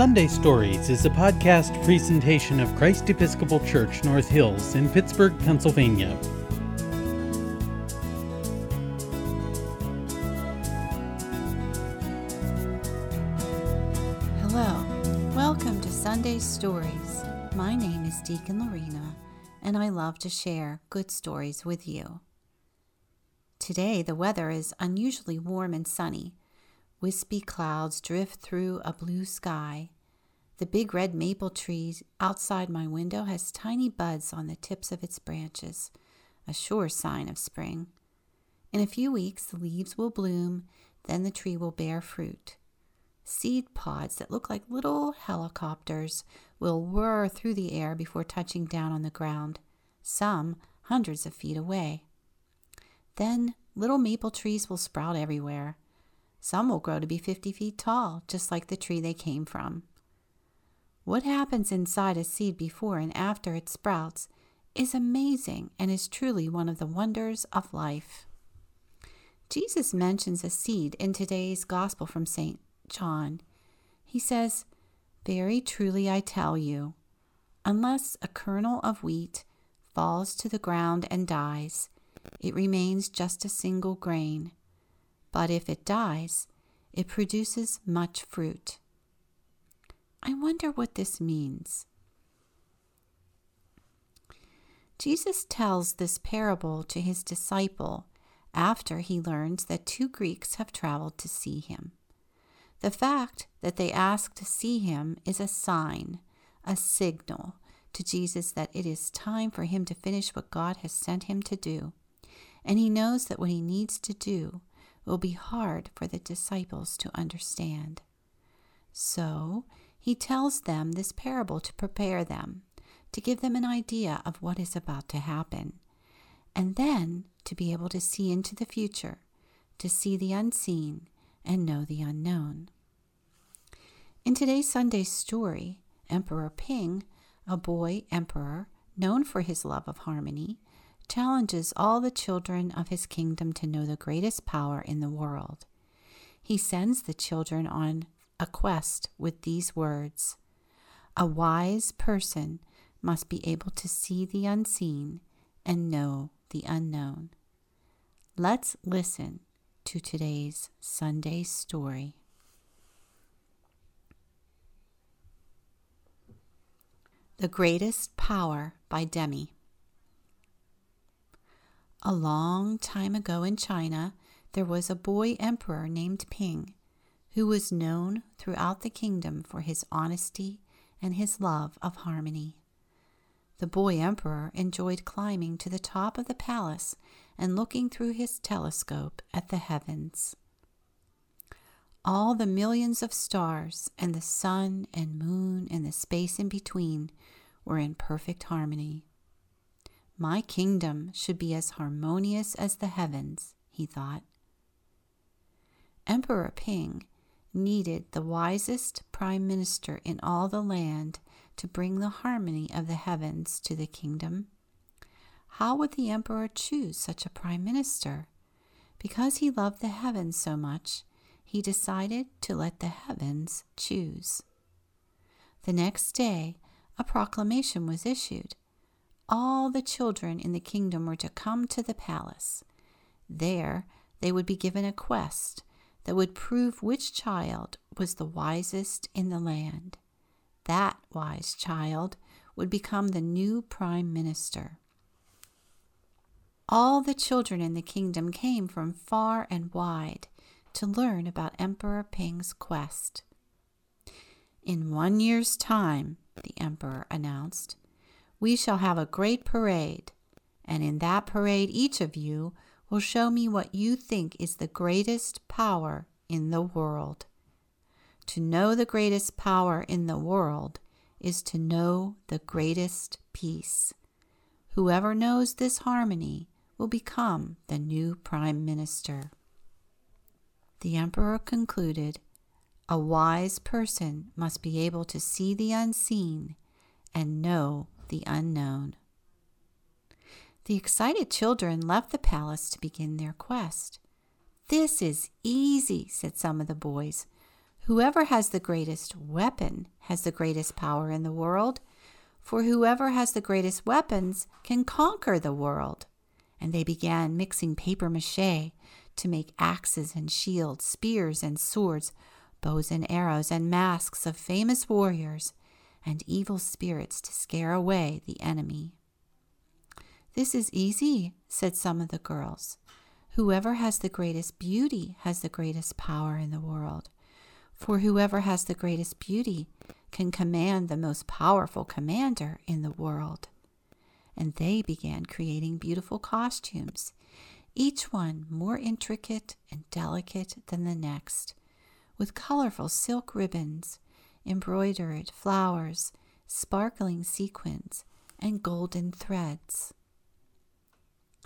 Sunday Stories is a podcast presentation of Christ Episcopal Church North Hills in Pittsburgh, Pennsylvania. Hello, welcome to Sunday Stories. My name is Deacon Lorena, and I love to share good stories with you. Today, the weather is unusually warm and sunny. Wispy clouds drift through a blue sky. The big red maple tree outside my window has tiny buds on the tips of its branches, a sure sign of spring. In a few weeks, the leaves will bloom, then the tree will bear fruit. Seed pods that look like little helicopters will whir through the air before touching down on the ground, some hundreds of feet away. Then little maple trees will sprout everywhere. Some will grow to be 50 feet tall, just like the tree they came from. What happens inside a seed before and after it sprouts is amazing and is truly one of the wonders of life. Jesus mentions a seed in today's Gospel from St. John. He says, Very truly I tell you, unless a kernel of wheat falls to the ground and dies, it remains just a single grain. But if it dies, it produces much fruit. I wonder what this means. Jesus tells this parable to his disciple after he learns that two Greeks have traveled to see him. The fact that they ask to see him is a sign, a signal to Jesus that it is time for him to finish what God has sent him to do and he knows that what he needs to do will be hard for the disciples to understand. So he tells them this parable to prepare them, to give them an idea of what is about to happen, and then to be able to see into the future, to see the unseen and know the unknown. In today's Sunday story, Emperor Ping, a boy emperor known for his love of harmony, challenges all the children of his kingdom to know the greatest power in the world. He sends the children on a quest with these words A wise person must be able to see the unseen and know the unknown. Let's listen to today's Sunday story. The Greatest Power by Demi. A long time ago in China, there was a boy emperor named Ping, who was known throughout the kingdom for his honesty and his love of harmony. The boy emperor enjoyed climbing to the top of the palace and looking through his telescope at the heavens. All the millions of stars and the sun and moon and the space in between were in perfect harmony. My kingdom should be as harmonious as the heavens, he thought. Emperor Ping needed the wisest prime minister in all the land to bring the harmony of the heavens to the kingdom. How would the emperor choose such a prime minister? Because he loved the heavens so much, he decided to let the heavens choose. The next day, a proclamation was issued all the children in the kingdom were to come to the palace. There they would be given a quest that would prove which child was the wisest in the land. That wise child would become the new prime minister. All the children in the kingdom came from far and wide to learn about Emperor Ping's quest. In one year's time, the emperor announced, we shall have a great parade, and in that parade each of you will show me what you think is the greatest power in the world. To know the greatest power in the world is to know the greatest peace. Whoever knows this harmony will become the new prime minister. The emperor concluded a wise person must be able to see the unseen and know the unknown. The excited children left the palace to begin their quest. This is easy, said some of the boys, Whoever has the greatest weapon has the greatest power in the world, for whoever has the greatest weapons can conquer the world. And they began mixing papier mache to make axes and shields, spears and swords, bows and arrows, and masks of famous warriors and evil spirits to scare away the enemy. This is easy, said some of the girls. Whoever has the greatest beauty has the greatest power in the world. For whoever has the greatest beauty can command the most powerful commander in the world. And they began creating beautiful costumes, each one more intricate and delicate than the next, with colorful silk ribbons, embroidered flowers, sparkling sequins, and golden threads.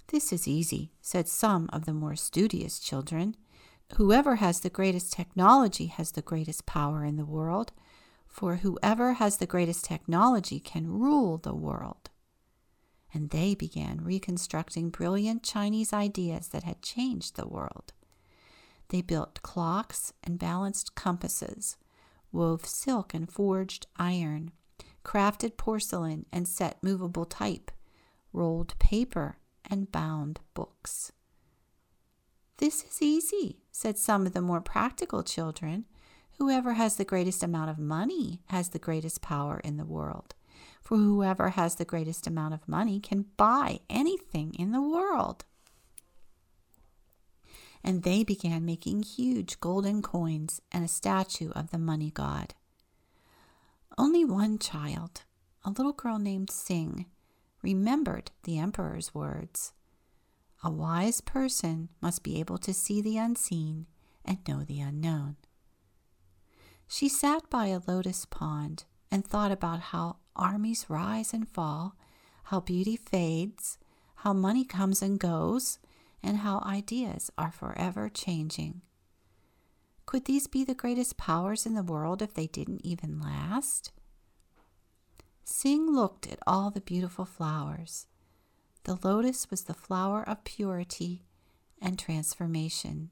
This is easy, said some of the more studious children. Whoever has the greatest technology has the greatest power in the world, for whoever has the greatest technology can rule the world. And they began reconstructing brilliant Chinese ideas that had changed the world. They built clocks and balanced compasses, wove silk and forged iron, crafted porcelain and set movable type, rolled paper and bound books. This is easy, said some of the more practical children. Whoever has the greatest amount of money has the greatest power in the world. For whoever has the greatest amount of money can buy anything in the world. And they began making huge golden coins and a statue of the money god. Only one child, a little girl named Sing, remembered the emperor's words. A wise person must be able to see the unseen and know the unknown. She sat by a lotus pond and thought about how armies rise and fall, how beauty fades, how money comes and goes, and how ideas are forever changing. Could these be the greatest powers in the world if they didn't even last? Sing looked at all the beautiful flowers. The lotus was the flower of purity and transformation.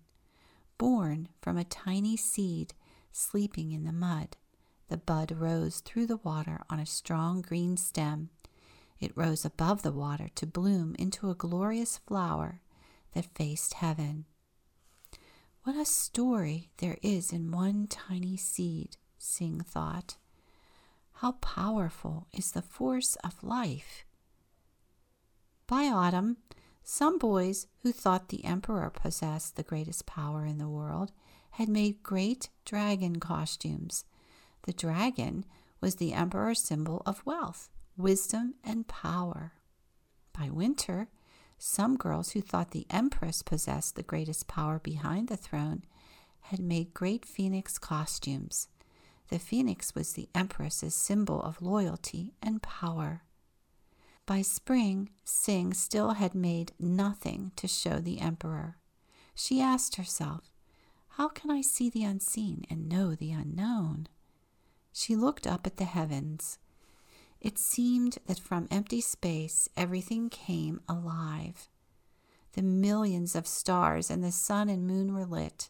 Born from a tiny seed sleeping in the mud, the bud rose through the water on a strong green stem. It rose above the water to bloom into a glorious flower that faced heaven. What a story there is in one tiny seed, Sing thought. How powerful is the force of life! By autumn, some boys who thought the emperor possessed the greatest power in the world had made great dragon costumes. The dragon was the emperor's symbol of wealth, wisdom, and power. By winter, some girls who thought the empress possessed the greatest power behind the throne had made great phoenix costumes. The phoenix was the empress's symbol of loyalty and power. By spring, Sing still had made nothing to show the emperor. She asked herself, How can I see the unseen and know the unknown? She looked up at the heavens. It seemed that from empty space everything came alive. The millions of stars and the sun and moon were lit,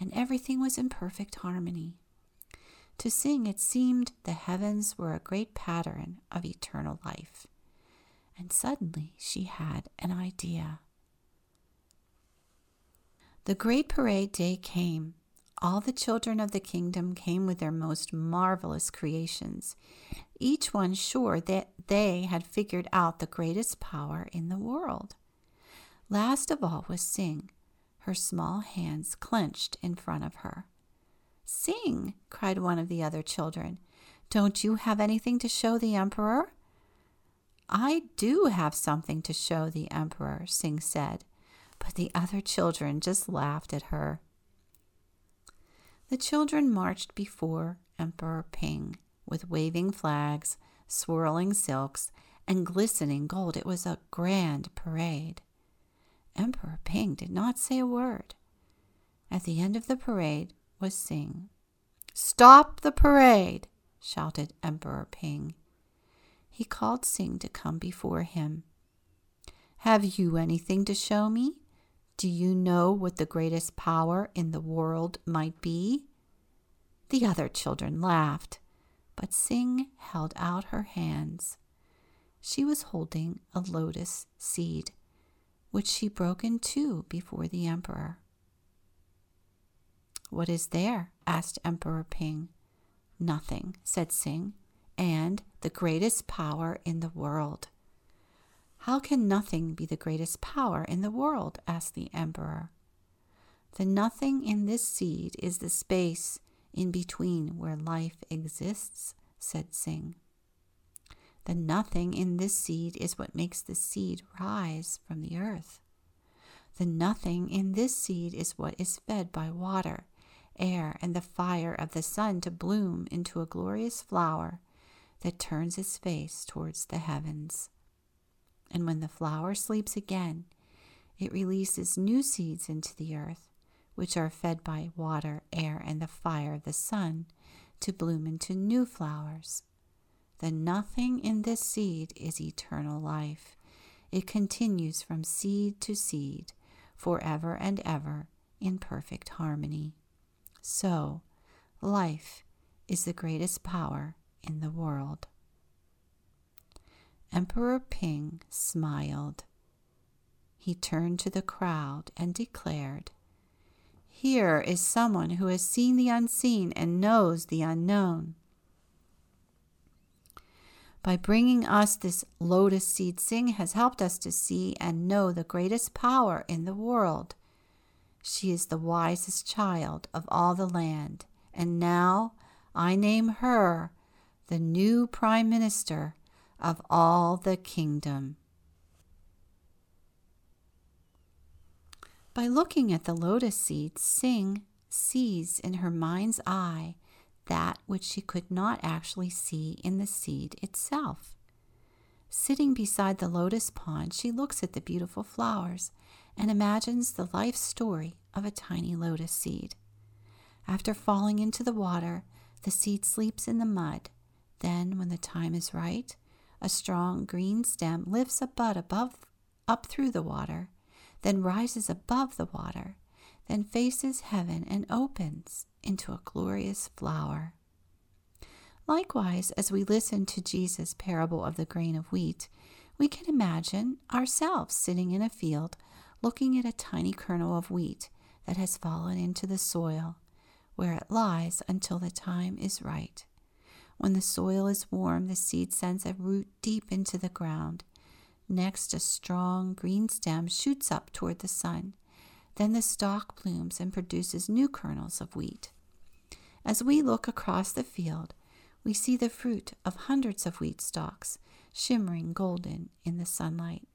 and everything was in perfect harmony. To Sing, it seemed the heavens were a great pattern of eternal life. And suddenly she had an idea. The great parade day came. All the children of the kingdom came with their most marvelous creations, each one sure that they had figured out the greatest power in the world. Last of all was Sing, her small hands clenched in front of her. Sing, cried one of the other children. Don't you have anything to show the emperor? I do have something to show the emperor, Sing said, but the other children just laughed at her. The children marched before Emperor Ping with waving flags, swirling silks, and glistening gold. It was a grand parade. Emperor Ping did not say a word. At the end of the parade, was Sing. Stop the parade! shouted Emperor Ping. He called Sing to come before him. Have you anything to show me? Do you know what the greatest power in the world might be? The other children laughed, but Sing held out her hands. She was holding a lotus seed, which she broke in two before the emperor. What is there? asked Emperor Ping. Nothing, said Sing, and the greatest power in the world. How can nothing be the greatest power in the world? asked the emperor. The nothing in this seed is the space in between where life exists, said Sing. The nothing in this seed is what makes the seed rise from the earth. The nothing in this seed is what is fed by water air, and the fire of the sun to bloom into a glorious flower that turns its face towards the heavens. And when the flower sleeps again, it releases new seeds into the earth, which are fed by water, air, and the fire of the sun to bloom into new flowers. The nothing in this seed is eternal life. It continues from seed to seed, forever and ever, in perfect harmony. So, life is the greatest power in the world. Emperor Ping smiled. He turned to the crowd and declared, Here is someone who has seen the unseen and knows the unknown. By bringing us this lotus seed, Sing has helped us to see and know the greatest power in the world. She is the wisest child of all the land, and now I name her the new Prime Minister of all the kingdom. By looking at the lotus seed, Sing sees in her mind's eye that which she could not actually see in the seed itself. Sitting beside the lotus pond, she looks at the beautiful flowers and imagines the life story of a tiny lotus seed. After falling into the water, the seed sleeps in the mud. Then, when the time is right, a strong green stem lifts a bud above up through the water, then rises above the water, then faces heaven and opens into a glorious flower. Likewise, as we listen to Jesus' parable of the grain of wheat, we can imagine ourselves sitting in a field looking at a tiny kernel of wheat that has fallen into the soil, where it lies until the time is right. When the soil is warm, the seed sends a root deep into the ground. Next, a strong green stem shoots up toward the sun. Then the stalk blooms and produces new kernels of wheat. As we look across the field, we see the fruit of hundreds of wheat stalks shimmering golden in the sunlight.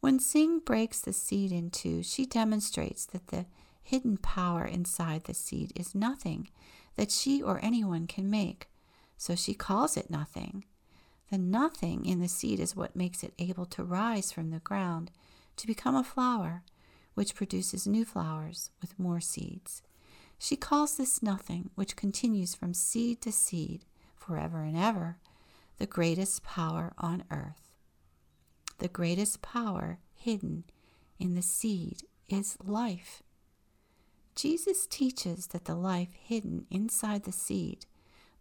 When Sing breaks the seed in two, she demonstrates that the hidden power inside the seed is nothing that she or anyone can make, so she calls it nothing. The nothing in the seed is what makes it able to rise from the ground to become a flower, which produces new flowers with more seeds. She calls this nothing, which continues from seed to seed, forever and ever, the greatest power on earth the greatest power hidden in the seed is life. Jesus teaches that the life hidden inside the seed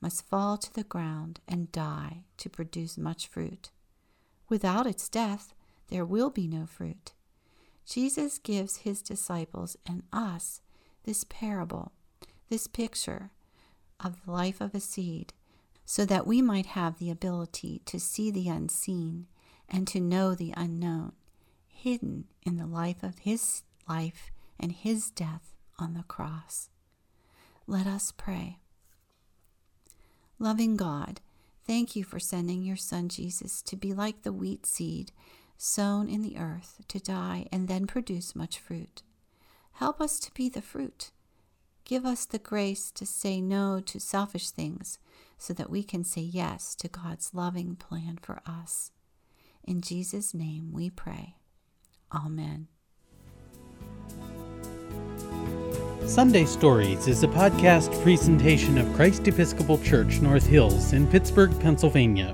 must fall to the ground and die to produce much fruit. Without its death, there will be no fruit. Jesus gives his disciples and us this parable, this picture of the life of a seed, so that we might have the ability to see the unseen and to know the unknown, hidden in the life of his life and his death on the cross. Let us pray. Loving God, thank you for sending your Son Jesus to be like the wheat seed sown in the earth, to die and then produce much fruit. Help us to be the fruit. Give us the grace to say no to selfish things so that we can say yes to God's loving plan for us. In Jesus' name we pray. Amen. Sunday Stories is a podcast presentation of Christ Episcopal Church North Hills in Pittsburgh, Pennsylvania.